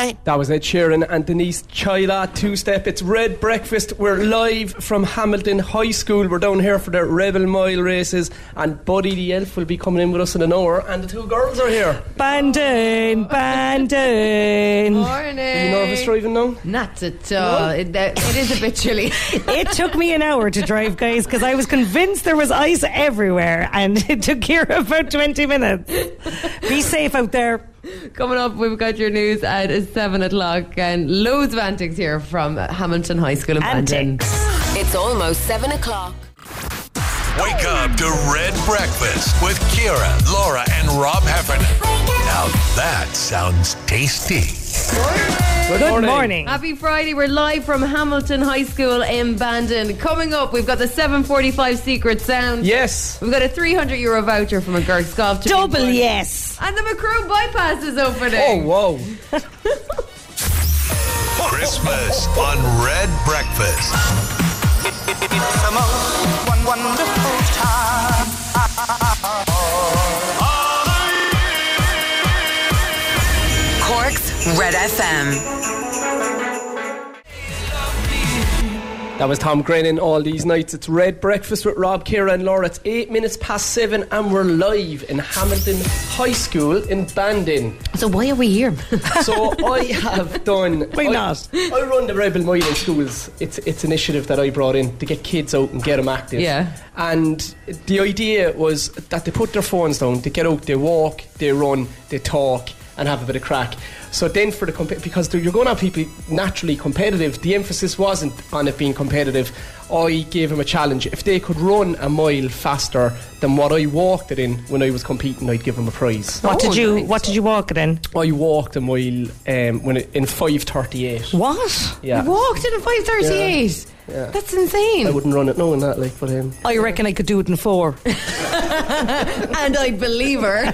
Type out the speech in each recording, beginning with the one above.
Night. That was Ed Sheeran and Denise Chyla, two step. It's Red Breakfast. We're live from Hamilton High School. We're down here for the Rebel Mile races, and Buddy the Elf will be coming in with us in an hour, and the two girls are here. Bandon, Bandon. Morning. Are you nervous driving now? Not at all. It, that- it is a bit chilly. It took me an hour to drive, guys, because I was convinced there was ice everywhere, and it took here about 20 minutes. Be safe out there. Coming up, we've got your news at 7 o'clock and loads of antics here from Hamilton High School in Bandon. It's almost 7 o'clock. Wake up to Red Breakfast with Ciara, Laura, and Rob Heffernan. Now that sounds tasty. Good morning. Happy Friday. We're live from Hamilton High School in Bandon. Coming up, we've got the 745 Secret Sound. Yes. We've got a 300 euro voucher from McGurk's Golf. to Double yes. And the Macroom bypass is opening. Oh, whoa. Christmas on Red Breakfast. FM. That was Tom Grennan all these nights. It's Red Breakfast with Rob, Ciara, and Laura. It's eight minutes past seven, and we're live in Hamilton High School in Bandon. So why are we here? So I have done. Why I- not? I run the Rebel Mile in schools. It's it's an initiative that I brought in to get kids out and get them active. Yeah. And the idea was that they put their phones down, they get out, they walk, they run, they talk, and have a bit of crack. So then, for the because you're going to have people naturally competitive, the emphasis wasn't on it being competitive. I gave them a challenge. If they could run a mile faster than what I walked it in when I was competing, I'd give them a prize. What Oh, did you nice. What did you walk it in? I walked a mile um, when it, in five thirty eight. What? Yeah, You walked it in 538. Yeah. That's insane. I wouldn't run it knowing that, like, but um, I reckon I could do it in four. and I believe her.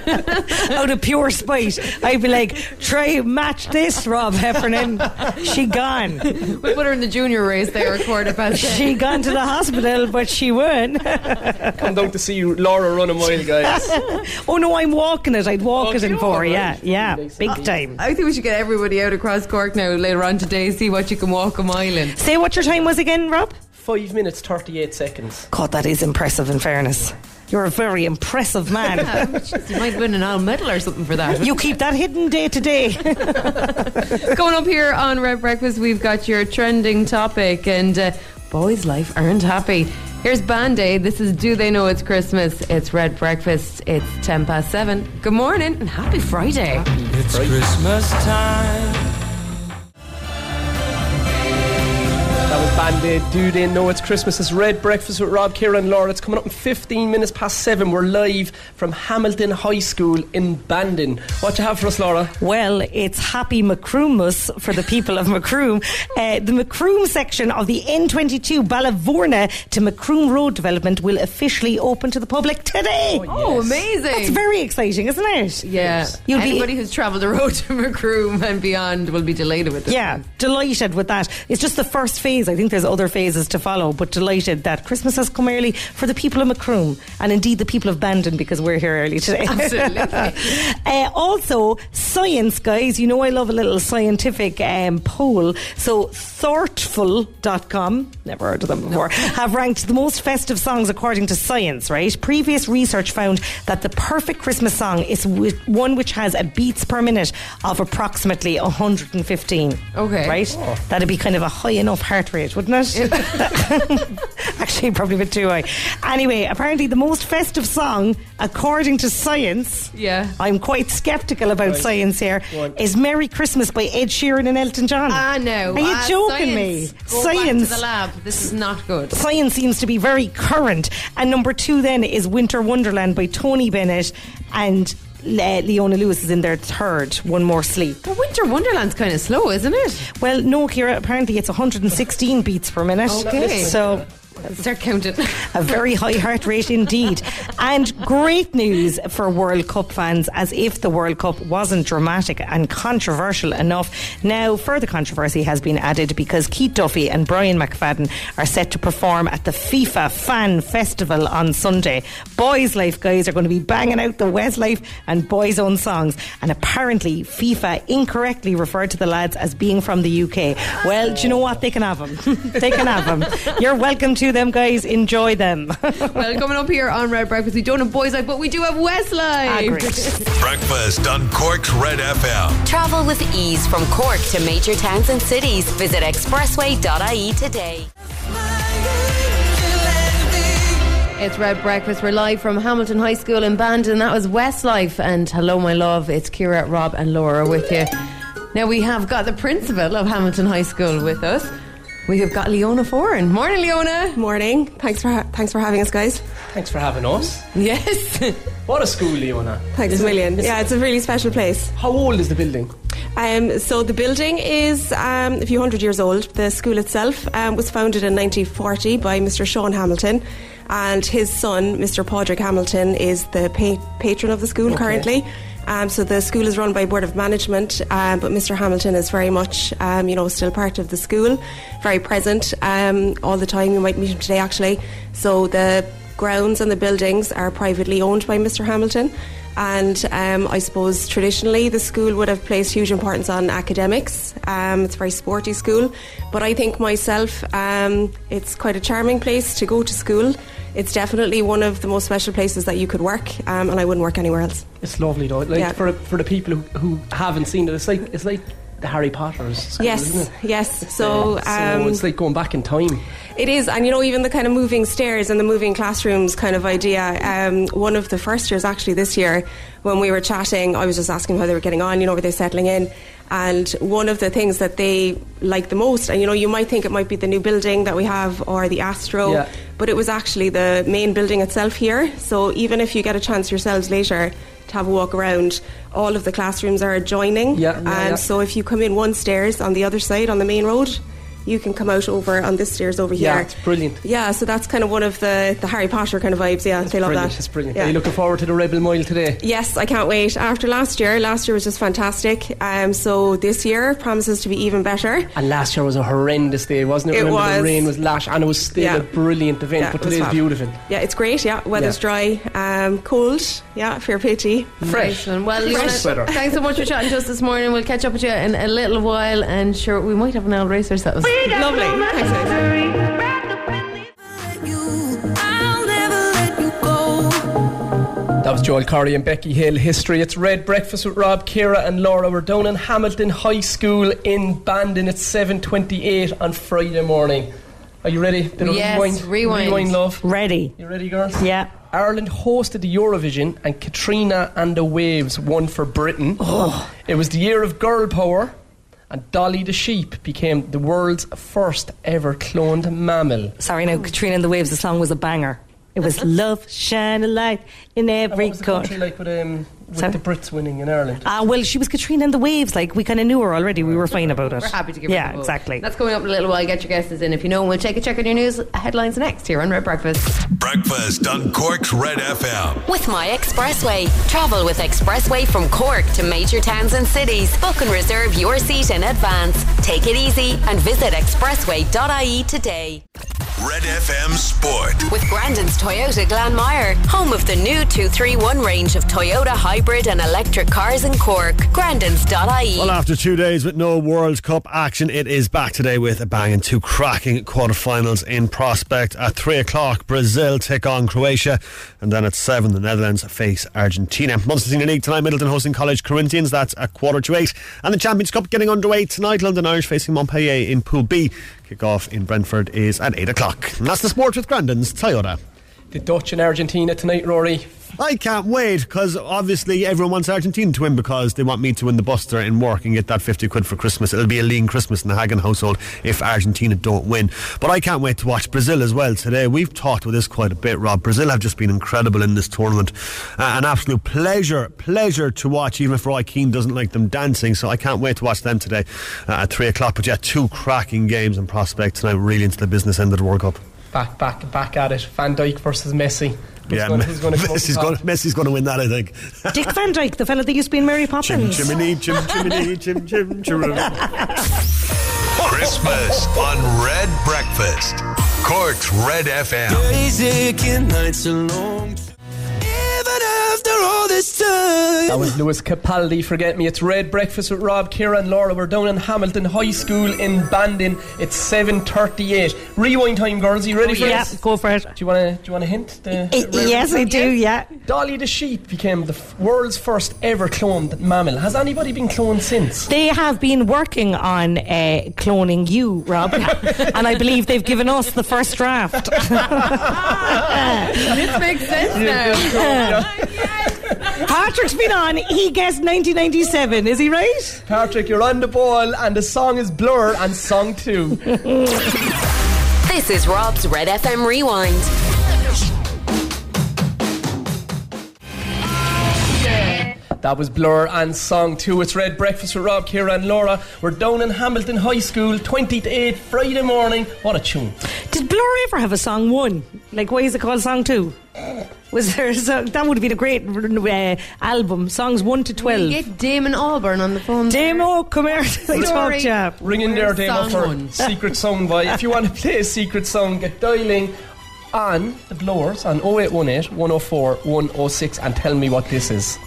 Out of pure spite, I'd be like, "Try match this, Rob Heffernan." She gone. we put her in the junior race there at quarter past She gone to the hospital, but she won. come down to see Laura run a mile, guys. oh no, I'm walking it. I'd walk Oh, it in for four. are, Yeah, yeah, big time. I think we should get everybody out across Cork now later on today, see what you can walk a mile in. Say what your time was again, Rob. Five minutes thirty eight seconds. God, that is impressive. In fairness, you're a very impressive man. You might win an all medal or something for that. you keep that hidden day to day. Coming up here on Red Breakfast, we've got your trending topic and uh, Boyzlife aren't happy. Here's Band Aid. This is Do They Know It's Christmas? It's Red Breakfast. It's 10 past 7. Good morning and happy Friday. It's Christmas time. Band-Aid. Do they know it's Christmas? It's Red Breakfast with Rob, Ciara and Laura. It's coming up in 15 minutes past seven. We're live from Hamilton High School in Bandon. What do you have for us, Laura? Well, it's Happy Macroomus for the people of Macroom. Uh, the Macroom section of the N22 Ballyvourney to Macroom Road development will officially open to the public today. Oh, amazing. That's very exciting, isn't it? yeah. You'll be- Anybody who's travelled the road to Macroom and beyond will be delighted with this. Yeah, one. delighted with that. It's just the first phase. I think there's other phases to follow, but delighted that Christmas has come early for the people of Macroom and indeed the people of Bandon because we're here early today. Absolutely. uh, also, science, guys. You know I love a little scientific um, poll. So, thoughtful.com, never heard of them before, have ranked the most festive songs according to science, right? Previous research found that the perfect Christmas song is one which has a beats per minute of approximately 115. Okay. Right? That'd be kind of a high enough heart rate, wouldn't it? Actually, probably a bit too high. Anyway, apparently the most festive song, according to science, Yeah. I'm quite sceptical about science here, Go on. is Merry Christmas by Ed Sheeran and Elton John. Ah, no. Are you Ah, joking science. me? Go Science. back to the lab. This is not good. Science seems to be very current. And number two then is Winter Wonderland by Tony Bennett and Le- Leona Lewis is in their third, One More Sleep. But Winter Wonderland's kind of slow, isn't it? Well, no, Ciara, apparently it's 116 beats per minute. Okay. So Start counting. A very high heart rate indeed. And great news for World Cup fans, as if the World Cup wasn't dramatic and controversial enough. Now, further controversy has been added because Keith Duffy and Brian McFadden are set to perform at the FIFA Fan Festival on Sunday. Boyzlife guys are going to be banging out the Westlife and Boyzone songs. And apparently, FIFA incorrectly referred to the lads as being from the UK. Well, do you know what? They can have them. they can have them. You're welcome to them, guys. Enjoy them. well, coming up here on Red Breakfast, we don't have Boyzlife, but we do have Westlife. Breakfast on Cork's Red FM. Travel with ease from Cork to major towns and cities. Visit expressway.ie today. It's Red Breakfast. We're live from Hamilton High School in Bandon. That was Westlife. And hello, my love. It's Ciara, Rob, and Laura with you. Now, we have got the principal of Hamilton High School with us. We have got Leona Foran. Morning, Leona. Morning. Thanks for ha- thanks for having us, guys. Thanks for having us. Yes. What a school, Leona. Thanks Is a million. is yeah, it's a really special place. How old is the building? Um, so the building is um, a few hundred years old. The school itself um, was founded in 1940 by Mr. Sean Hamilton, and his son, Mr. Padraig Hamilton, is the pa- patron of the school Okay. currently. Um, so the school is run by Board of Management, um, but Mr. Hamilton is very much, um, you know, still part of the school, very present um, all the time. You might meet him today, actually. So the grounds and the buildings are privately owned by Mr. Hamilton. And um, I suppose traditionally the school would have placed huge importance on academics. Um, it's a very sporty school. But I think myself, it's quite a charming place to go to school. It's definitely one of the most special places that you could work, um, and I wouldn't work anywhere else. It's lovely though. Like Yeah. for for the people who, who haven't seen it, it's like it's like the Harry Potter's school, Yes, isn't it? yes. So, um, it's like going back in time. It is, and you know, even the kind of moving stairs and the moving classrooms kind of idea. Um, one of the first years, actually, this year, when we were chatting, I was just asking how they were getting on, you know, were they settling in? And one of the things that they like the most, and you know, you might think it might be the new building that we have or the Astro, Yeah. but it was actually the main building itself here. So even if you get a chance yourselves later to have a walk around, all of the classrooms are adjoining. Yeah, and yeah. so if you come in one stairs on the other side on the main road, you can come out over on this stairs over Yeah, here. Yeah, it's brilliant. Yeah, so that's kind of one of the, the Harry Potter kind of vibes. Yeah, they love that. It's brilliant. Yeah. Are you looking forward to the Rebel Mile today? Yes, I can't wait. After last year, last year was just fantastic. Um, so this year promises to be even better. And last year was a horrendous day, wasn't it? It Remember the rain was lash, and it was still Yeah. a brilliant event. Yeah, but it was today's fab. beautiful. Yeah, it's great. Yeah, weather's Yeah. dry, um, cold. Yeah, fair pity. Fresh. Nice. Well, Fresh Leona, weather. thanks so much for chatting to us this morning. We'll catch up with you in a little while, and sure, we might have an L race ourselves. Lovely. Thanks, guys. I'll never let you go. That was Joel Corry and Becky Hill. History. It's Red Breakfast with Rob, Ciara, and Laura. We're down in Hamilton High School in Bandon. It's seven twenty-eight on Friday morning. Are you ready? Did I Yes, rewind? rewind. Rewind, love. Ready? You ready, girls? Yeah. Ireland hosted the Eurovision and Katrina and the Waves won for Britain. Oh. It was the year of girl power and Dolly the sheep became the world's first ever cloned mammal. Sorry, now Katrina and the Waves. The song was a banger. It was "Love Shine a Light in And Every what was the Corner." country like with, um, with the Brits winning in Ireland? Ah, well, she was Katrina and the Waves. Like we kind of knew her already. We were fine about it. We're happy to give her Yeah, the exactly. That's coming up in a little while. Get your guesses in if you know. And We'll take a check on your news headlines next here on Red Breakfast. Breakfast on Cork's Red FM. With My Expressway. Travel with Expressway from Cork to major towns and cities. Book and reserve your seat in advance. Take it easy and visit expressway.ie today. Red FM Sport. With Grandin's Toyota Glanmire, home of the new 231 range of Toyota hybrid and electric cars in Cork. Grandin's.ie. Well, after two days with no World Cup action, it is back today with a bang and two cracking quarterfinals in prospect. At three o'clock, Brazil take on Croatia, and then at seven, the Netherlands face Argentina. Munster Senior League tonight, Midleton hosting College Corinthians. That's at quarter to eight, and the Champions Cup getting underway tonight. London Irish facing Montpellier in Pool B. Kick-off in Brentford is at eight o'clock. And that's the sport with Grandin's Toyota. The Dutch and Argentina tonight, Rory. I can't wait because obviously everyone wants Argentina to win because they want me to win the Buster in work and get that 50 quid for Christmas. It'll be a lean Christmas in the Hagen household if Argentina don't win. But I can't wait to watch Brazil as well today. We've talked about this quite a bit, Rob. Brazil have just been incredible in this tournament. Uh, an absolute pleasure, pleasure to watch, even if Roy Keane doesn't like them dancing. So I can't wait to watch them today uh, at 3 o'clock. But yeah, two cracking games in prospect tonight, really into the business end of the World Cup. back, back, back at it. Van Dijk versus Messi. Who's Yeah, gonna, who's gonna come Messi's top? going Messi's going to win that, I think. Dick Van Dyke, the fella that used to be in Mary Chim Poppins. chimney, chim chimney, chim chim chim. Christmas on Red Breakfast. Cork's Red FM. Days aching, nights are long. Even after all this time. That was Lewis Capaldi, Forget Me. It's Red Breakfast with Rob, Ciara and Laura. We're down in Hamilton High School in Bandon. It's 7.38. Rewind time, girls. Are you ready for Yeah, this? Yeah, go for it. Do you want to do you want to hint? The, I- the yes, I do, yeah. Dolly the sheep became the f- world's first ever cloned mammal. Has anybody been cloned since? They have been working on uh, cloning you, Rob, and I believe they've given us the first draft. this makes sense now. Patrick's been on. He guessed 1997. Is he right? Patrick, you're on the ball, and the song is Blur and song two. This is Rob's Red FM Rewind. That was Blur and Song 2. It's Red Breakfast with Rob, Ciara and Laura. We're down in Hamilton High School, 20 to 8, Friday morning. What a tune. Did Blur ever have a song one? Like, why is it called Song Two? Was there a song? That would have been a great uh, album. Songs one to We twelve. get Damon Albarn on the phone. Demo, come here. I talk to ya. Ring in there, Where's Damo, song for one? Secret Sound by. If you want to play a Secret Sound, get dialing on the blowers on 0818 104 106 and tell me what this is.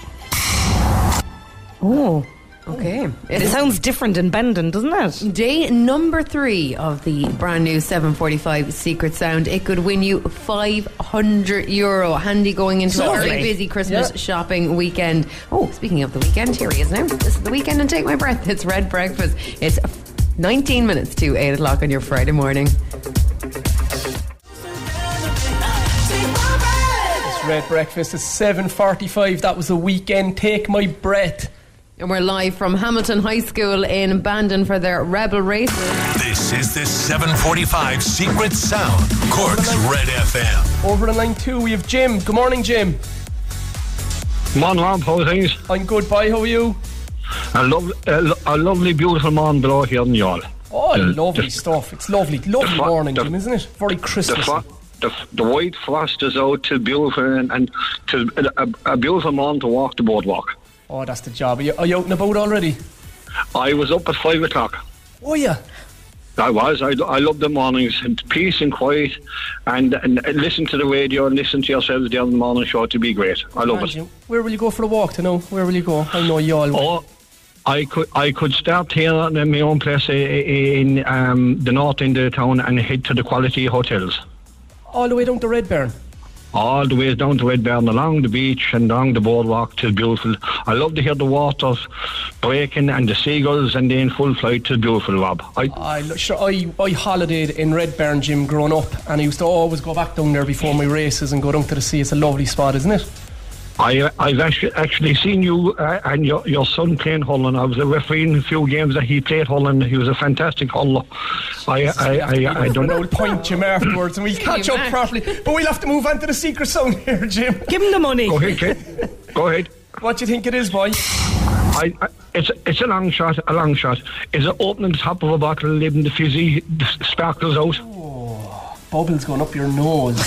Oh, oh, Okay. It it is sounds different in Bandon, doesn't it? Day number three of the brand new 745 Secret Sound. It could win you 500 euro. Handy going into a very busy Christmas Yeah. shopping weekend. Oh, speaking of the weekend, here he is now. This is the Weeknd and take my breath. It's Red Breakfast. It's 19 minutes to 8 o'clock on your Friday morning. It's Red Breakfast. It's 7.45. That was the Weeknd. Take my breath. And we're live from Hamilton High School in Bandon for their Rebel Race. This is the 745 Secret Sound. Cork's Red FM. Over the line two, we have Jim. Good morning, Jim. Man, Rob, how are things? I'm good, bye. How are you? A, lov- a, lo- a lovely, beautiful man below here in Youghal. Oh, The- lovely the- stuff. It's lovely. Lovely fro- morning, the- Jim, isn't it? Very The, Christmas. the, the white frost is out to beautiful and, and to a, a beautiful man to walk the boardwalk. Oh, that's the job. Are you, are you out and about already? I was up at five o'clock. Oh, yeah. I was. I, I love the mornings, and peace and quiet, and, and listen to the radio and listen to yourselves there on the morning show to be great. I love it. Where will you go for a walk to know? Where will you go? I know you all. Oh, I could I could start here in my own place eh, eh, in um, the north end of the town and head to the quality hotels. All the way down to Redbarn. All the way down to Redbarn, along the beach and along the boardwalk. It's beautiful. I love to hear the waters breaking and the seagulls and they in full flight. It's beautiful, Rob. I, I, sure, I, I holidayed in Redbarn Gym growing up, and I used to always go back down there before my races and go down to the sea. It's a lovely spot, isn't it? I, I've actually, actually seen you uh, and your, your son playing Holland. I was a referee in a few games that he played Holland. He was a fantastic hurler. I, I, I, I don't An know. old point, Jim, afterwards, and we'll catch up Mac. properly. But we'll have to move on to the secret zone here, Jim. Give him the money. Go ahead, kid. Go ahead. What do you think it is, boy? I, I, it's it's a long shot, a long shot. Is it opening the top of a bottle, leaving the fizzy the sparkles out? Bubbles going up your nose.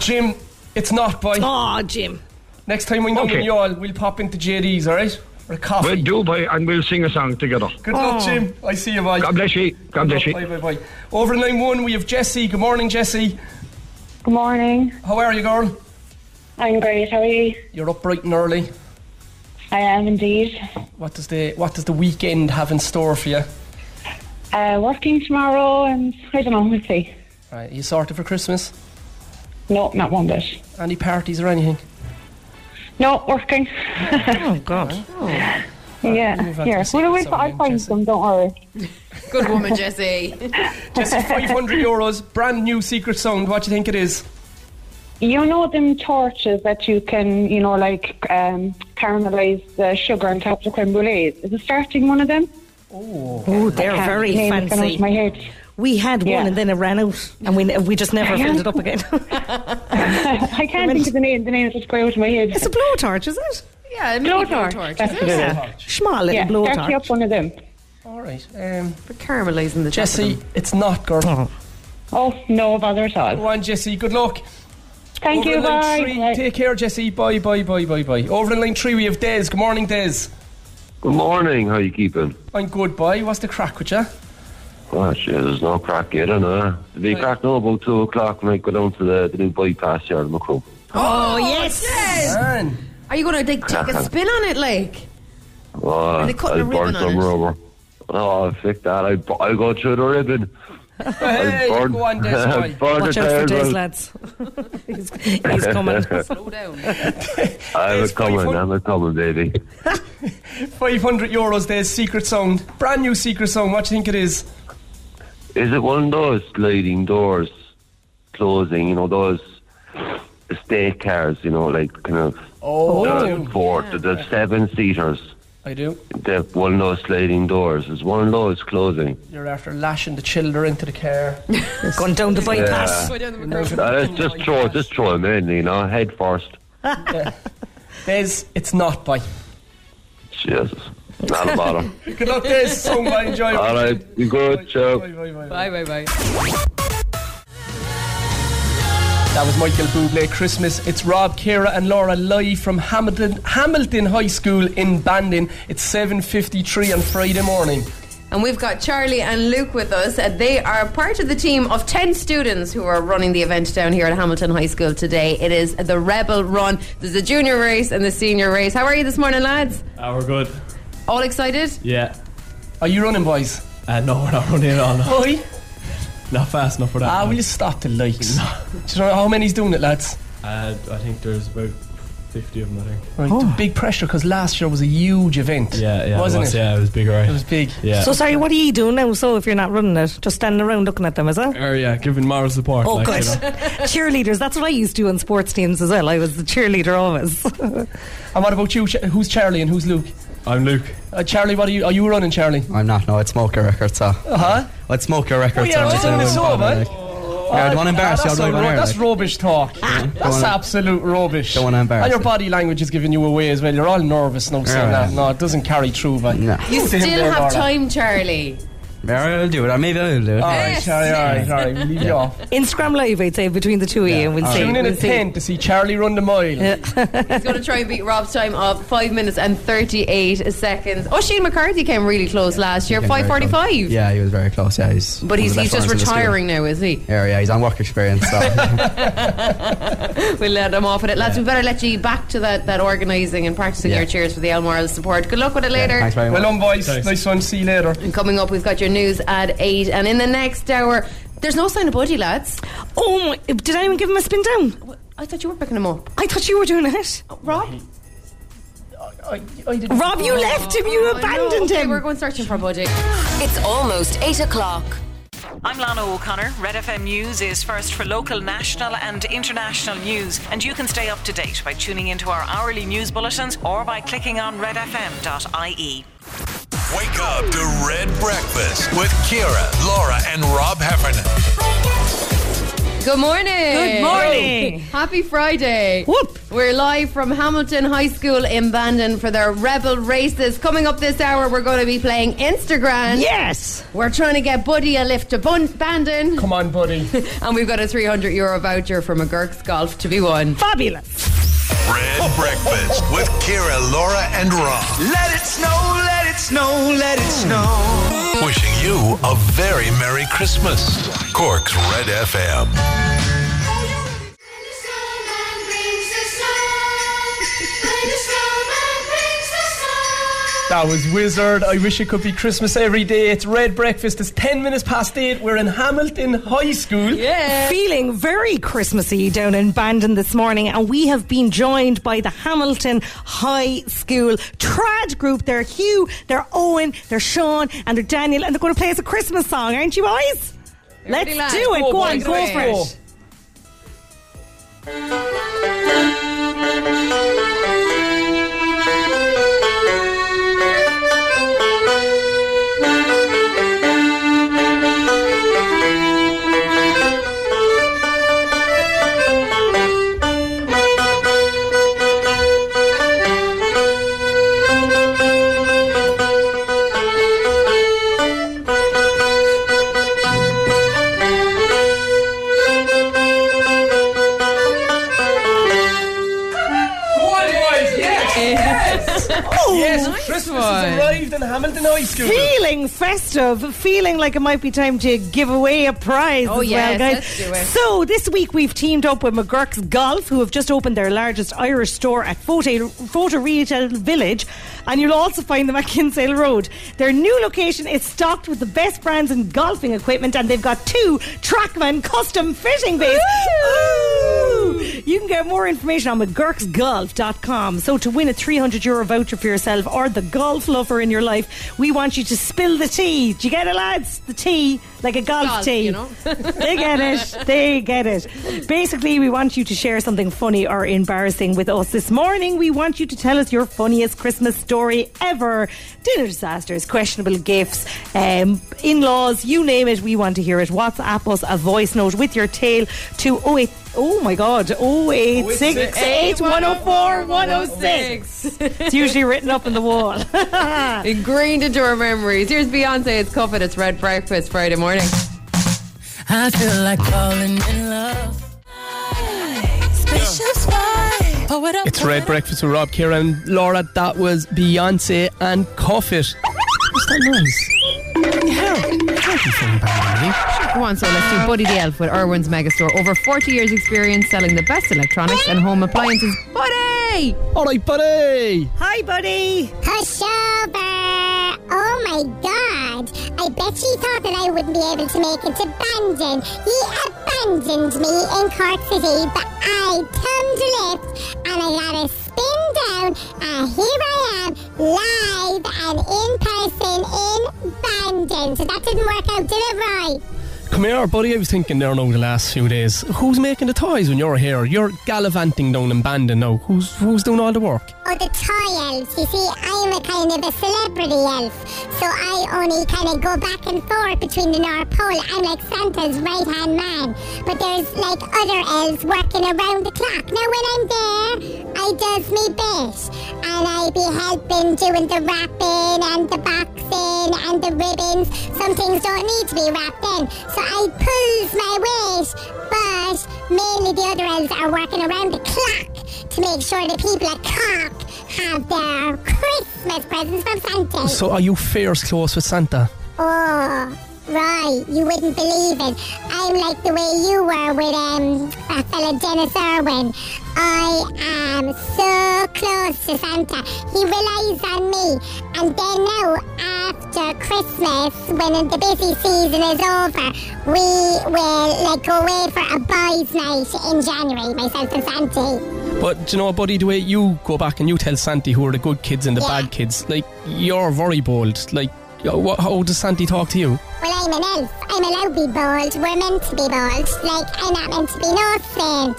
Jim, it's not, boy. Oh, Jim. Next time we know Okay. you all, we'll pop into JD's, alright? For a coffee. We'll do, boy, and we'll sing a song together. Good luck, Jim. I see you, boy. God bless you. God bless you. Bye, bye, bye. Over in line one, we have Jesse. Good morning, Jesse. Good morning. How are you, girl? I'm great. How are you? You're up bright and early. I am indeed. What does the What does the weekend have in store for you? Uh, working tomorrow, and I don't know. We'll see. Right, you sorted for Christmas? No, not one bit. Any parties or anything? No, working. Oh, God. yeah, move on to here. the Well, we'll, song I'll find Jessie. some. Don't worry. Good woman, Jesse. Jessie, 500 euros, brand new secret sound. What do you think it is? You know them torches that you can, you know, like um, caramelize the sugar on top of creme brulees. Is it starting one of them? Oh, oh they're very name it, gone out fancy. my head. We had one Yeah. and then it ran out, and we we just never Yeah. filled it up again. I can't think of the name. The name just going out of my head. it's a blowtorch, is it? Yeah, a mini blowtorch. blowtorch. That's is what it? it is. Small little Yeah, start you blowtorch. up one of them. All right. Um, For caramelising the top of Jessie, it's not, girl. Oh. Oh, no bother at all. Go on, Jesse. Good luck. Thank Over you, bye. three, Bye. Take care, Jesse. Bye, bye, bye, bye, bye. Over in line three, we have Des. Good morning, Des. Good morning. How you keeping? I'm good, boy. What's the crack with you? Oh shit, there's no crack yet, I know. The big crack now about two o'clock when I go down to the, the new bypass here in Macroom. Oh, oh yes. Man. Are you going to like, take a spin on it, like? Oh, Are they cutting a I'll ribbon burn on some it? rubber. Oh, fuck that. I, I'll go through the ribbon. Hey, I'll burn, go on, Des, boy. Watch out for tires Des, lads. he's, he's coming. Slow down. I'm a Des, coming, I'm a coming, baby. 500 euros, Des. Secret sound. Brand new secret sound. What do you think it is? Is it one of those sliding doors closing, you know, those estate cars, you know, like kind of Oh, the do. four, the, the seven seaters? I do. The, one of those sliding doors. Is one of those closing? You're after lashing the children into the car. Going down the bypass. Go down the Uh, just throw, just throw them in, you know, head first. Des, it's not, boy. Jesus, not a bother. Good luck, Des. Song, boy. Enjoy. All right, be good, ciao. Bye, bye, bye, bye. Bye, bye, bye. That was Michael Bublé Christmas. It's Rob, Ciara, and Laura live from Hamilton Hamilton High School in Bandon. It's 7:53 on Friday morning. And we've got Charlie and Luke with us. Uh, They are part of the team of 10 students who are running the event down here at Hamilton High School today. It is the Rebel Run. There's a junior race and the senior race. How are you this morning, lads? Ah, we're good. All excited? Yeah. Are you running, boys? Uh, no, we're not running at all. No. Boy, Not fast enough for that. ah, no. will you stop the likes? Do you know how many's doing it, lads? uh, I think there's about 50 of them, I think. Right, big pressure because last year was a huge event. Yeah, yeah. wasn't it? Was, it? Yeah, it was big, right? It was big. yeah. So sorry, what are you doing now? So if you're not running it, just standing around looking at them, is it? Or, yeah, giving moral support. Oh, like, good. you know. Cheerleaders. That's what I used to do in sports teams as well. I was the cheerleader always. And what about you? Who's Charlie and who's Luke? I'm Luke. Uh, Charlie, what are you? Are you running, Charlie? I'm not. No, I'd smoke a record. So Uh huh. I'd smoke a record. Oh, yeah, so just I'd doing do it so, one, Yeah, I don't want to embarrass you. that's, I'll do a ro- here, that's like. rubbish talk. that's wanna- absolute rubbish. Don't wanna embarrass And your you. body language is giving you away as well. You're all nervous now saying Yeah, that. No, it doesn't carry through. But No. You Listen to him still have time, Charlie. Yeah, I'll do it. Or maybe I'll do it. All right, Yes, Charlie. All right, yes. all right. We'll leave you off. Instagram live, I'd say, between the two of you, and we'll see. Tune in we'll at see. ten to see Charlie run the mile. He's going to try and beat Rob's time of 5 minutes and 38 seconds. Oh, Shane McCarthy came really close last year, Came very 5.45. Yeah, he was very close. Yeah, he's. But one he's, of the he's best just runners in the school. retiring now, is he? Yeah, yeah, he's on work experience. So We'll let him off at it. Lads, we better let you back to that, that organising and practicing Yeah. your cheers for the Elmoral support. Good luck with it yeah, later. thanks very much. Well done, boys. Thanks. Nice one. See you later. And coming up, we've got your news at 8. And in the next hour, there's no sign of Buddy, lads. Oh, my, did anyone give him a spin down? I thought you were picking him up. I thought you were doing it. Rob? I, I didn't. Rob, you left him. You Oh, abandoned Okay, him. we're going searching for Buddy. It's almost 8 o'clock. I'm Lana O'Connor. Red FM News is first for local, national, and international news, and you can stay up to date by tuning into our hourly news bulletins or by clicking on redfm.ie. Wake up to Red Breakfast with Ciara, Laura, and Rob Heffernan. Good morning. Good morning. Happy Friday. Whoop. We're live from Hamilton High School in Bandon for their Rebel Races. Coming up this hour, we're going to be playing Instagram. Yes. We're trying to get Buddy a lift to Bun- Bandon. Come on, buddy. And we've got a 300 euro voucher from McGurk's Golf to be won. Fabulous. Red Breakfast with Ciara, Laura, and Rob. Let it snow, let it snow, let it snow. Wishing you a very Merry Christmas. Cork's Red FM. That was Wizard. I wish it could be Christmas every day. It's Red Breakfast. It's 10 minutes past 8. We're in Hamilton High School. Yeah. Feeling very Christmassy down in Bandon this morning, and we have been joined by the Hamilton High School trad group. They're Hugh, they're Owen, they're Sean, and they're Daniel, and they're going to play us a Christmas song, aren't you, boys? Let's do it. Go, on, go for it. Nice Christmas one. has arrived in Hamilton High School. Feeling festive, feeling like it might be time to give away a prize. Oh, as yes, well, guys. let's do it. So this week we've teamed up with McGurk's Golf, who have just opened their largest Irish store at Fota, Fota Retail Village, and you'll also find them at Kinsale Road. Their new location is stocked with the best brands in golfing equipment, and they've got two Trackman custom fitting bays. Ooh! You can get more information on McGurksGolf.com. So to win a 300 euro voucher for yourself or the golf lover in your life, we want you to spill the tea. Do you get it, lads? The tea, like a golf, Golf, tea. you know. they get it. They get it. Basically, we want you to share something funny or embarrassing with us. This morning, we want you to tell us your funniest Christmas story ever. Dinner disasters, questionable gifts, um, in laws, you name it. We want to hear it. WhatsApp us a voice note with your tale to 08. Oh my God, 086 104 106. It's usually written up on the wall. Ingrained into our memories. Here's Beyonce. It's Cuff It. It's Red Breakfast Friday morning. I feel like falling in love. Spaceship fly. It up. It's Red Breakfast with Rob, Ciara, and Laura. That was Beyonce and Cuff It. What's that noise? Yeah, can't be saying bad, Go on, so let's do Buddy the Elf with Irwin's Megastore. Over 40 years experience selling the best electronics and home appliances. Buddy! All right, buddy. Hi, buddy. Pushover! Oh my god! I bet she thought that I wouldn't be able to make it to Bandon. He abandoned me in Cork City, but I turned a lift and I got a spin down, and here I am, live and in person in Bandon. So that didn't work out, did it, Roy? Come here, buddy. I was thinking there now the last few days. Who's making the toys when you're here? You're gallivanting down in Bandon now. Who's who's doing all the work? Oh, the toy elves. You see, I'm a kind of a celebrity elf, so I only kind of go back and forth between the North Pole. I'm like Santa's right hand man. But there's like other elves working around the clock. Now, when I'm there, I does me best, and I be helping doing the wrapping and the boxing and the ribbons. Some things don't need to be wrapped in, so I pulls my weight. But mainly the other elves are working around the clock to make sure the people at Cork have their Christmas presents from Santa. So are you fierce close with Santa? Oh, right. You wouldn't believe it. I'm like the way you were with um, that fella Denis Irwin. I am so close to Santa. He relies on me. And then now, after Christmas, when the busy season is over, we will like go away for a boys' night in January, myself and Santi. But do you know, buddy, the way you go back and you tell Santi who are the good kids and the Yeah. bad kids, like you're very bold. Like, how does Santi talk to you? Well, I'm an elf. I'm allowed to be bold. We're meant to be bold. Like, I'm not meant to be no saint.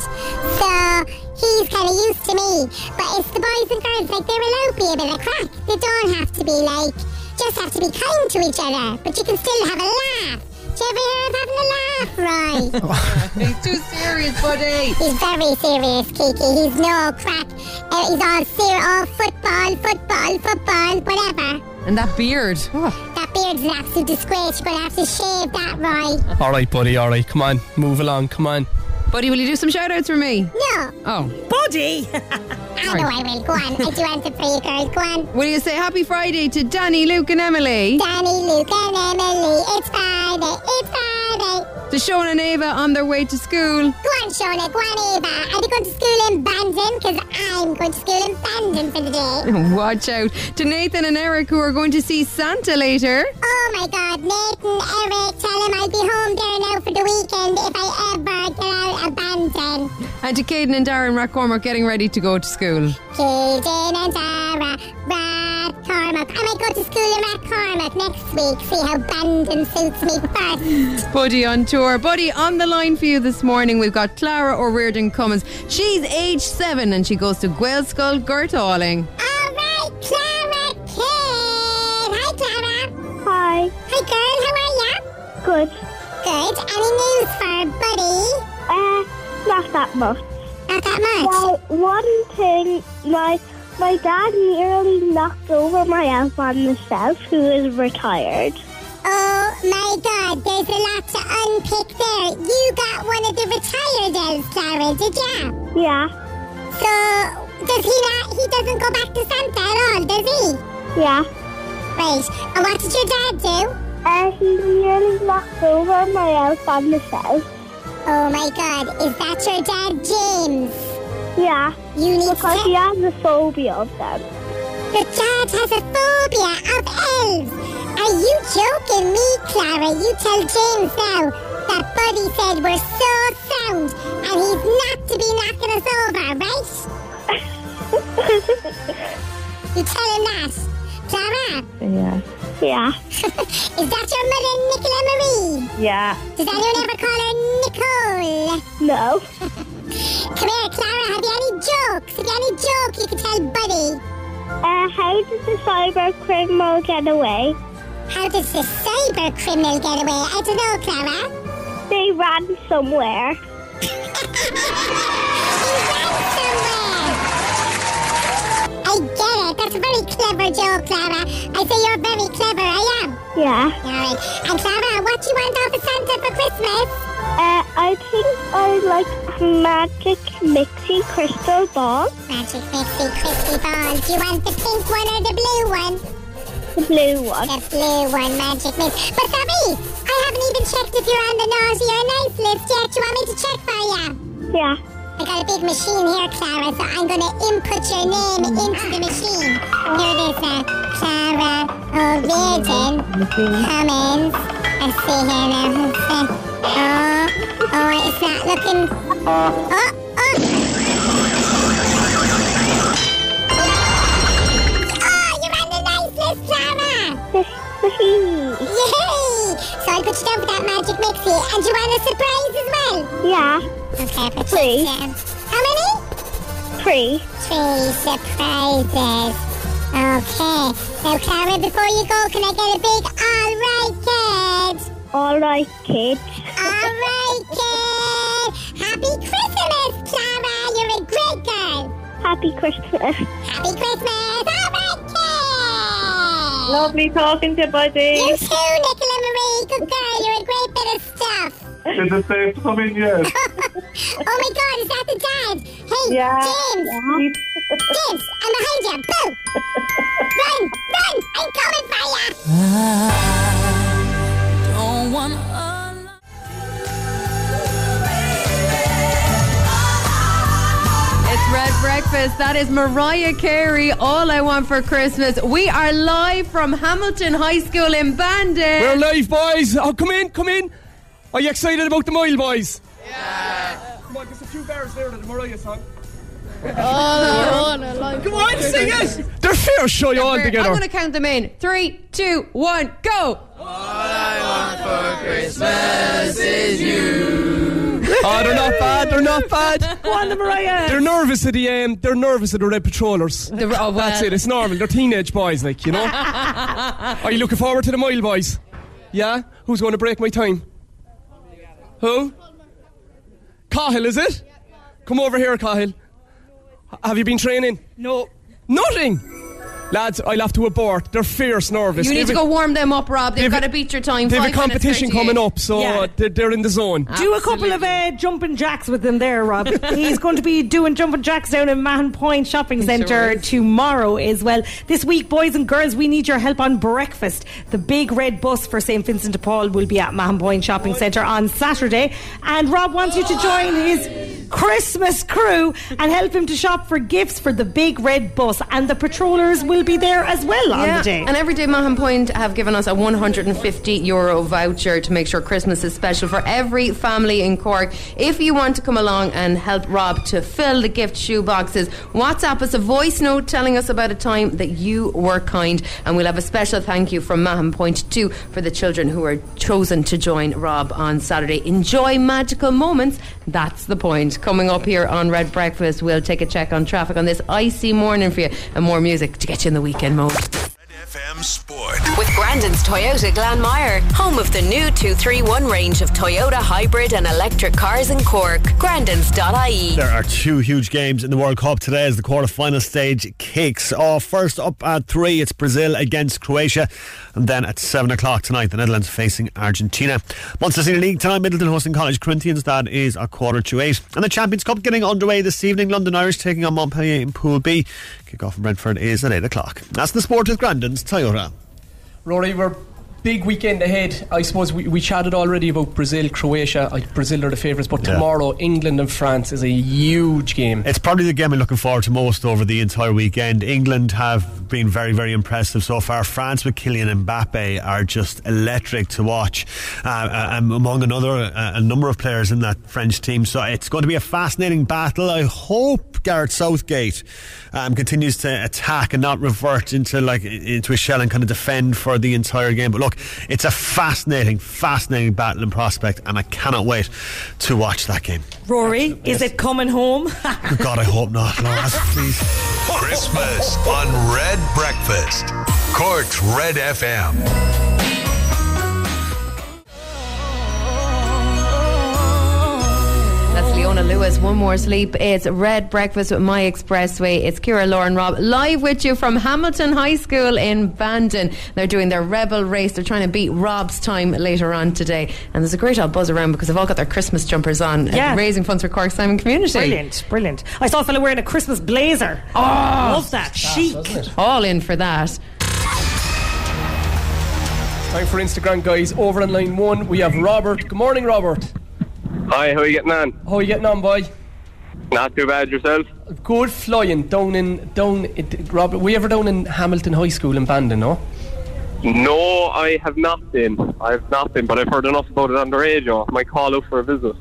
So, he's kind of used to me. But it's the boys and girls, like, they're allowed to be a bit of crack. They don't have to be, like, just have to be kind to each other. But you can still have a laugh. Do you ever hear of having a laugh, right? He's too serious, buddy. He's very serious, Kiki. He's no crack. Uh, he's all serious, all football, football, football, whatever. And that beard. That beard's an absolute disgrace. You're going to have to shave that, right? All right, buddy, all right. Come on, move along, come on. Buddy, will you do some shout outs for me? No. Oh. Buddy! I know I will. Go on. I do answer for you, girls. Go on. Will you say happy Friday to Danny, Luke, and Emily? Danny, Luke, and Emily. It's Friday. It's Friday. To Sean and Ava on their way to school. Go on, Shona. Go on, Eva. Are they going to school in Bandon? Because I'm going to school in Bandon for the day. Watch out. To Nathan and Eric who are going to see Santa later. Oh my God, Nathan, Eric, tell him I'll be home there now for the weekend if I ever get out of Bandon. And to Caden and Darren Rathcormac getting ready to go to school. Caden and Dara, go to school in Rat next week, see how Bandon suits me first. Buddy on tour. Buddy on the line for you this morning. We've got Clara O'Riordan Cummins. She's age seven and she goes to Gaelscoil Gertalling. All right, Clara Kid. Hi, Clara. Hi. Hi, girl. How are you? Good. Good. Any news for Buddy? Uh, not that much. Not that much? Well, one thing, my my dad nearly knocked over my elf on the shelf, who is retired. Oh my god, there's a lot to unpick there. You got one of the retired elves, Clara, did ya? Yeah. So, does he not? He doesn't go back to Santa at all, does he? Yeah. Right. And what did your dad do? Uh, he nearly knocked over my elf on the shelf. Oh my god, is that your dad, James? Yeah. You need because to- he has a phobia of them. Your dad has a phobia of elves. Are you joking me, Clara? You tell James now that Buddy said we're so sound and he's not to be knocking us over, right? you tell him that. Clara, Yeah. Yeah. is that your mother, Nicola Marie? Yeah. Does anyone ever call her Nicole? No. Come here, Clara. Have you any jokes? Have you any joke you can tell Buddy? Uh, how did the cyber criminal get away? How does the cyber criminal get away? I don't know, Clara. They ran somewhere. That's a very clever joke, Clara. I say you're very clever. I am. Yeah. All right. And Clara, what do you want off of Santa for Christmas? Uh, I think I like a magic mixie crystal ball. Magic Mixie crystal Ball. Do you want the pink one or the blue one? The blue one. The blue one, Magic Mix. But sorry, I haven't even checked if you're on the naughty or nice list yet. Do you want me to check for you? Yeah. I got a big machine here, Clara, so I'm gonna input your name into the machine. Here it is, uh, Clara O'Virgin Cummins. Let's see here now. Oh, oh, it's not looking. Oh, oh. Oh, you're on the nice list, Clara. Yay! So I'll put you down for that magic mixie. And you want a surprise as well? Yeah. Okay, put Three. you down. How many? Three. Three surprises. Okay. Now, Clara, before you go, can I get a big all right, kid? All right, kids. All right, kid. Happy Christmas, Clara. You're a great girl. Happy Christmas. Happy Christmas. All right, kid. Lovely talking to you, buddy. You too, Nicola Marie. Good girl. You're a great bit of stuff. Is it safe to come in yet? Oh my God, is that the dad? Hey, Yeah. James. James, I'm behind you. Boo. run, run. I'm coming for you. Don't want It's Red Breakfast. That is Mariah Carey. All I want for Christmas. We are live from Hamilton High School in Bandon. We're live, boys. Oh, come in, come in. Are you excited about the mile, boys? Yeah. Come on, there's a few bars there of the Mariah song. Come on, sing it. They're fair shy all together. I'm going to count them in. Three, two, one, go. All I want for Christmas is you. Oh, they're not bad. They're not bad. Go on, the Mariah. They're nervous at the um, they're nervous at the red patrollers. The- oh, well. That's it. It's normal. They're teenage boys, like you know. Are you looking forward to the mile, boys? Yeah. Who's going to break my time? Who? Cahill, is it? Come over here, Cahill. Have you been training? No. Nothing. Lads, I'll have to abort. They're fierce nervous. You need to They've go a- warm them up, Rob. They've they've got to beat your time. They've a five minutes competition coming up, so Yeah. they're, they're in the zone. Do a couple of uh, jumping jacks with them there, Rob. He's going to be doing jumping jacks down in Mahon Point Shopping He sure Centre tomorrow as well. This week, boys and girls, we need your help on breakfast. The big red bus for St Vincent de Paul will be at Mahon Point Shopping Centre on Saturday. And Rob wants you to join his Christmas crew and help him to shop for gifts for the big red bus. And the patrollers will be there as well on Yeah, the day. and Everyday Mahon Point have given us a 150 euro voucher to make sure Christmas is special for every family in Cork. If you want to come along and help Rob to fill the gift shoe boxes, WhatsApp us a voice note telling us about a time that you were kind, and we'll have a special thank you from Mahon Point too for the children who are chosen to join Rob on Saturday. Enjoy magical moments. That's the point. Coming up here on Red Breakfast, we'll take a check on traffic on this icy morning for you, and more music to get you in the weekend mode. FM Sport. With Grandin's Toyota Glanmire, home of the new 231 range of Toyota hybrid and electric cars in Cork. Grandin's.ie. There are two huge games in the World Cup today as the quarter-final stage kicks off. First up at three, it's Brazil against Croatia, and then at seven o'clock tonight, the Netherlands facing Argentina. Munster Senior League tonight, Midleton hosting College Corinthians. That is a quarter to eight, and the Champions Cup getting underway this evening. London Irish taking on Montpellier in Pool B. Kick-off in Brentford is at eight o'clock. That's the sport with Grandin's Toyota. Rory, we're big weekend ahead. I suppose we, we chatted already about Brazil, Croatia. I, Brazil are the favourites, but Yeah. tomorrow England and France is a huge game. It's probably the game I'm looking forward to most over the entire weekend. England have been very, very impressive so far. France with Kylian Mbappe are just electric to watch, uh, uh, um, among another uh, a number of players in that French team. So it's going to be a fascinating battle. I hope Gareth Southgate um, continues to attack and not revert into like into a shell and kind of defend for the entire game. But look, it's a fascinating, fascinating battle and prospect, and I cannot wait to watch that game. Rory, is it coming home? God, I hope not, Laura. Please. Christmas on Red Breakfast. Cork's Red FM. That's Leona Lewis. One more sleep. It's Red Breakfast with My Expressway. It's Ciara, Lauren, Rob live with you from Hamilton High School in Bandon. They're doing their Rebel race. They're trying to beat Rob's time later on today. And there's a great old buzz around because they've all got their Christmas jumpers on, uh, Yeah. raising funds for Cork Simon Community. Brilliant, brilliant. I saw a fellow wearing a Christmas blazer. Oh, love that. Chic. All in for that. Time for Instagram, guys. Over on line one, we have Robert. Good morning, Robert. Hi, how are you getting on? How are you getting on, boy? Not too bad yourself. Good flying down in down. It, Robert, were you ever down in Hamilton High School in Bandon? No. No, I have not been. I have not been, but I've heard enough about it on the radio. I might call out for a visit.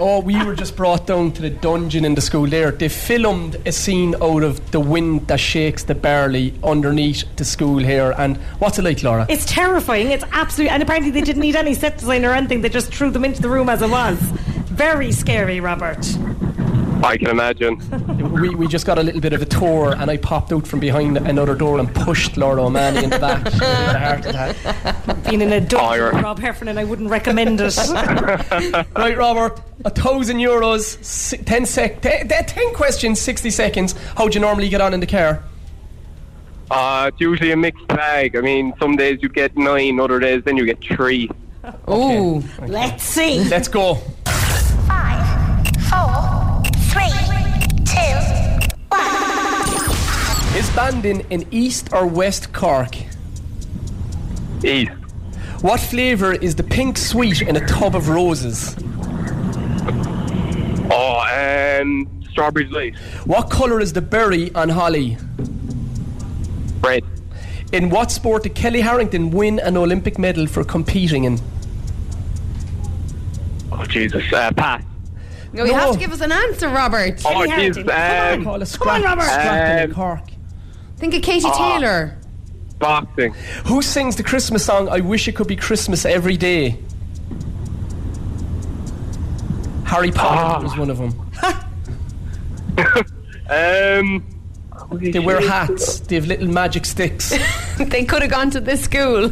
Oh, we were just brought down to the dungeon in the school there. They filmed a scene out of the wind that shakes the barley underneath the school here. And what's it like, Laura? It's terrifying. It's absolutely, and apparently they didn't need any set design or anything. They just threw them into the room as it was. Very scary, Robert. I can imagine. we, we just got a little bit of a tour, and I popped out from behind another door and pushed Laura O'Malley in the back. She had a heart attack. Being in a dungeon Oh, you're- Rob Heffernan, I wouldn't recommend it. right, Robert, a thousand euros, si- ten sec, te- te- ten questions, sixty seconds. How do you normally get on in the car? Uh, it's usually a mixed bag. I mean, some days you get nine, other days then you get three. Ooh. Let's see. Let's go. Four, three, two, Is Bandon in East or West Cork? East. What flavour is the pink sweet in a tub of roses? Oh, um, strawberry delight. What colour is the berry on holly? Red. In what sport did Kellie Harrington win an Olympic medal for competing in? Oh, Jesus. Uh, pass. No, you have to give us an answer, Robert. Oh, jeez. Um, Come on, scrap, Robert. scrapping in Um, Cork. Think of Katie Ah. Taylor. boxing. Who sings the Christmas song I Wish It Could Be Christmas Every Day? Harry Potter Ah. was one of them. Um, They wear hats, they have little magic sticks. they could have gone to this school.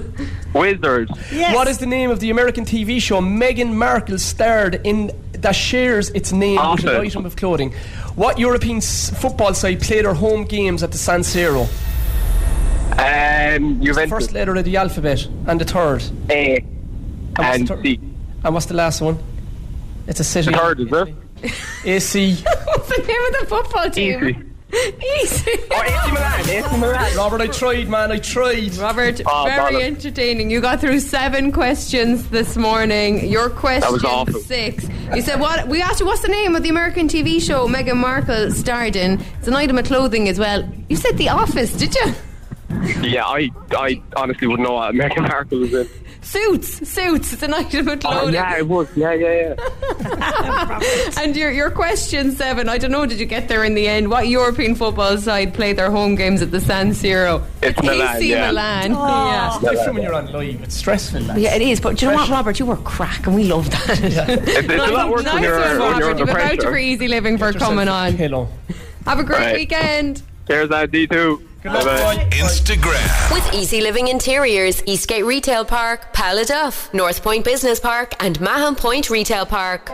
Wizard. What is the name of the American TV show Meghan Markle starred in that shares its name with an item of clothing? What European s- football side play their home games at the San Siro? Um, Juventus. First letter of the alphabet and the third. A. what's And the? C. And what's the last one? It's a city. The third, is it? AC. What's the name of the football team? Easy. Easy. Oh, AC Milan. AC Milan. Robert, I tried, man. I tried. Robert, Oh, very bollocks. entertaining. You got through seven questions this morning. Your question was awful. six. You said what? We asked you what's the name of the American TV show Meghan Markle starred in. It's an item of clothing as well. You said The Office, did you? Yeah, I, I honestly wouldn't know what Meghan Markle was in. Suits, suits. It's an item of Oh, clothing. yeah, it was. Yeah, yeah, yeah. And your your question seven. I don't know. Did you get there in the end? What European football side play their home games at the San Siro? It's Milan, AC yeah. Milan. Oh. Yeah. It's different when you're on live. It's stressful. lads. Yeah, it is. But do you know what, Robert? You were crack, and we love that. It's, it's a lot worse nice when you're, one, when Robert. you're You've under a voucher pressure. for easy living for Get yourself coming on. Pillow. Have a great Right. weekend. There's that D2. Instagram. With Easy Living Interiors, Eastgate Retail Park, Paladuff, North Point Business Park, and Mahon Point Retail Park.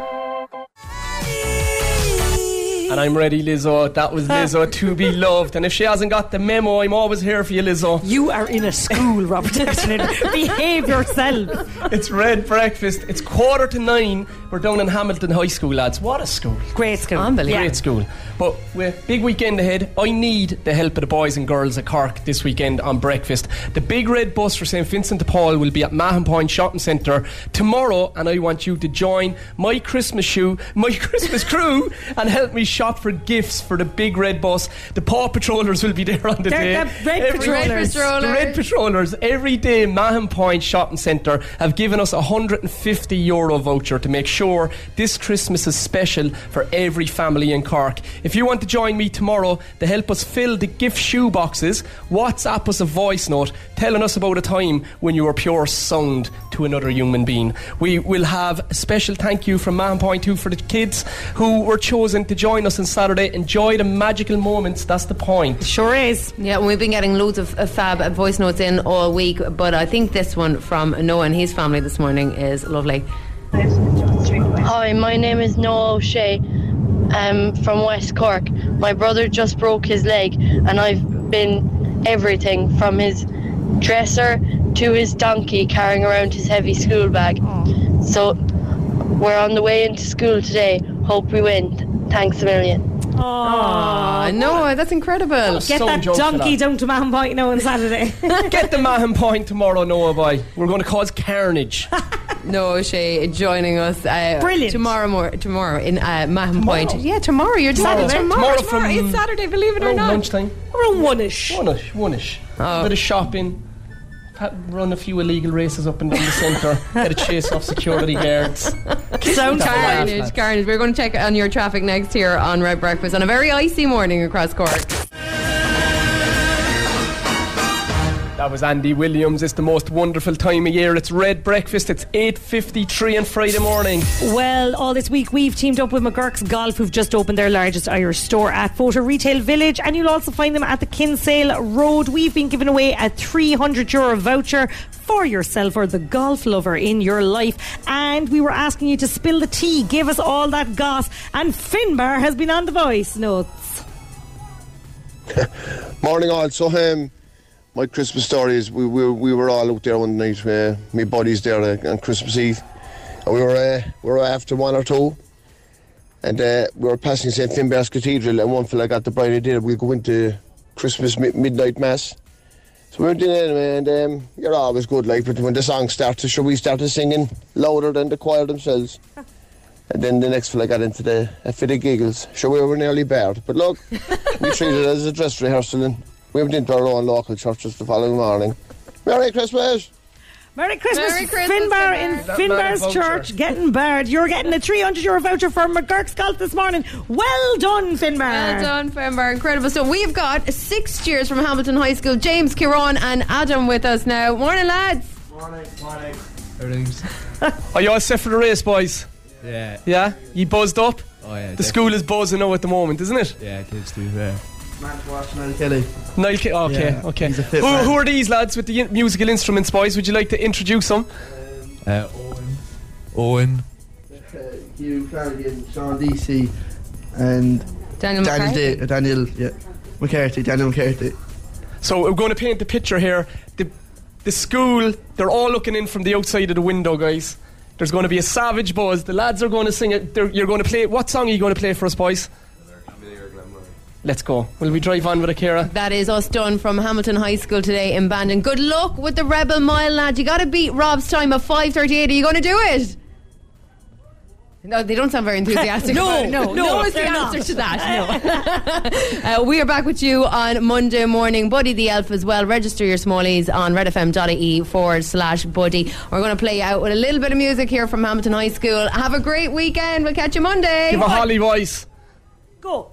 And I'm ready, Lizzo. That was Lizzo to be loved. And if she hasn't got the memo, I'm always here for you, Lizzo. You are in a school, Robert Heffernan. Behave yourself. It's Red Breakfast. It's quarter to nine. We're down in Hamilton High School, lads. What a school. Great school. Unbelievable. Great school. But with big weekend ahead, I need the help of the boys and girls at Cork this weekend on breakfast. The big red bus for St Vincent de Paul will be at Mahon Point Shopping Centre tomorrow, and I want you to join my Christmas shoe, my Christmas crew, and help me shop for gifts for the big red bus. The Paw Patrollers will be there on the They're day. the red Every- patrollers. The red patrollers every day. Mahon Point Shopping Centre have given us a 150 euro voucher to make sure this Christmas is special for every family in Cork. If you want to join me tomorrow to help us fill the gift shoe boxes, WhatsApp us a voice note telling us about a time when you were pure sound to another human being. We will have a special thank you from Mahon Point 2 for the kids who were chosen to join us on Saturday. Enjoy the magical moments. That's the point. Sure is. Yeah, we've been getting loads of, of fab voice notes in all week, but I think this one from Noah and his family this morning is lovely. Hi, my name is Noah O'Shea um, from West Cork. My brother just broke his leg, and I've been everything from his dresser to his donkey carrying around his heavy school bag. So we're on the way into school today. Hope we win. Thanks a million. Aw, Noah, that's incredible. Get that donkey down to Mahon Point now on Saturday. Get the Mahon Point tomorrow, Noah boy. We're going to cause carnage. Noah O'Shea joining us uh, Brilliant. tomorrow mor- tomorrow in uh, Mahon Point. Yeah, tomorrow. You're Tomorrow. Saturday. Tomorrow, Tomorrow tomorrow. from- it's Saturday, believe it or not. lunchtime. Around one-ish. One-ish, one-ish. Oh. A bit of shopping. Run a few illegal races up and down the centre. Get a chase off security guards. That's carnage, carnage. We're going to check on your traffic next here on Red Breakfast on a very icy morning across Cork. That was Andy Williams. It's the most wonderful time of year. It's Red Breakfast. It's 8.53 on Friday morning. Well, all this week we've teamed up with McGurk's Golf, who've just opened their largest Irish store at Fota Retail Village, and you'll also find them at the Kinsale Road. We've been giving away a 300 euro voucher for yourself or the golf lover in your life, and we were asking you to spill the tea, give us all that goss, and Finbar has been on the voice notes. Morning all. So um, my Christmas story is we, we, we were all out there one night, uh, my buddies there uh, on Christmas Eve. And we were uh, we were after one or two. And uh, we were passing St. Finbarr's Cathedral and one fella got the bright idea we'll go into Christmas mi- midnight mass. So we went in anyway and um, you're always good like but when the song started, sure we started singing louder than the choir themselves. And then the next fella got into the a fit of giggles. Sure, we were nearly barred. But look, we treated it as a dress rehearsal and we went into our own local churches the following morning. Merry Christmas! Merry Christmas, Merry Christmas, Finbar in Finbarr's. Church, getting barred. You're getting a 300 euro voucher for McGurk's Golf this morning. Well done, Finbar. Well done, Finbar. Incredible. So we've got six cheers from Hamilton High School. James, Kieran, and Adam with us now. Morning, lads. Morning, morning. Everything's. Are you all set for the race, boys? Yeah. Yeah? You buzzed up? Oh, yeah. The school is buzzing now at the moment, isn't it? Yeah, kids do. Yeah. Man's watching Kelly. Niall Ke- okay, Yeah, okay. he's a Who, man. who are these lads with the in- musical instruments, boys? Would you like to introduce them? Uh, Owen. Hugh Flanagan, Sean DC, and Daniel Daniel, McCarthy. Da- Daniel, yeah, McCarthy, Daniel McCarthy. So we're going to paint the picture here. The, the school, they're all looking in from the outside of the window, guys. There's going to be a savage buzz. The lads are going to sing it. They're, you're going to play. What song are you going to play for us, boys? Let's go. Will we drive on with Akira? That is us done from Hamilton High School today in Bandon. Good luck with the Rebel Mile, lad. You got to beat Rob's time of 5.38. Are you going to do it? No, they don't sound very enthusiastic. No, about it. no, no, no is the answer not. to that. No. uh, we are back with you on Monday morning. Buddy the Elf as well. Register your smallies on redfm.ie forward slash buddy. We're going to play out with a little bit of music here from Hamilton High School. Have a great weekend. We'll catch you Monday. Give a Holly voice. Go.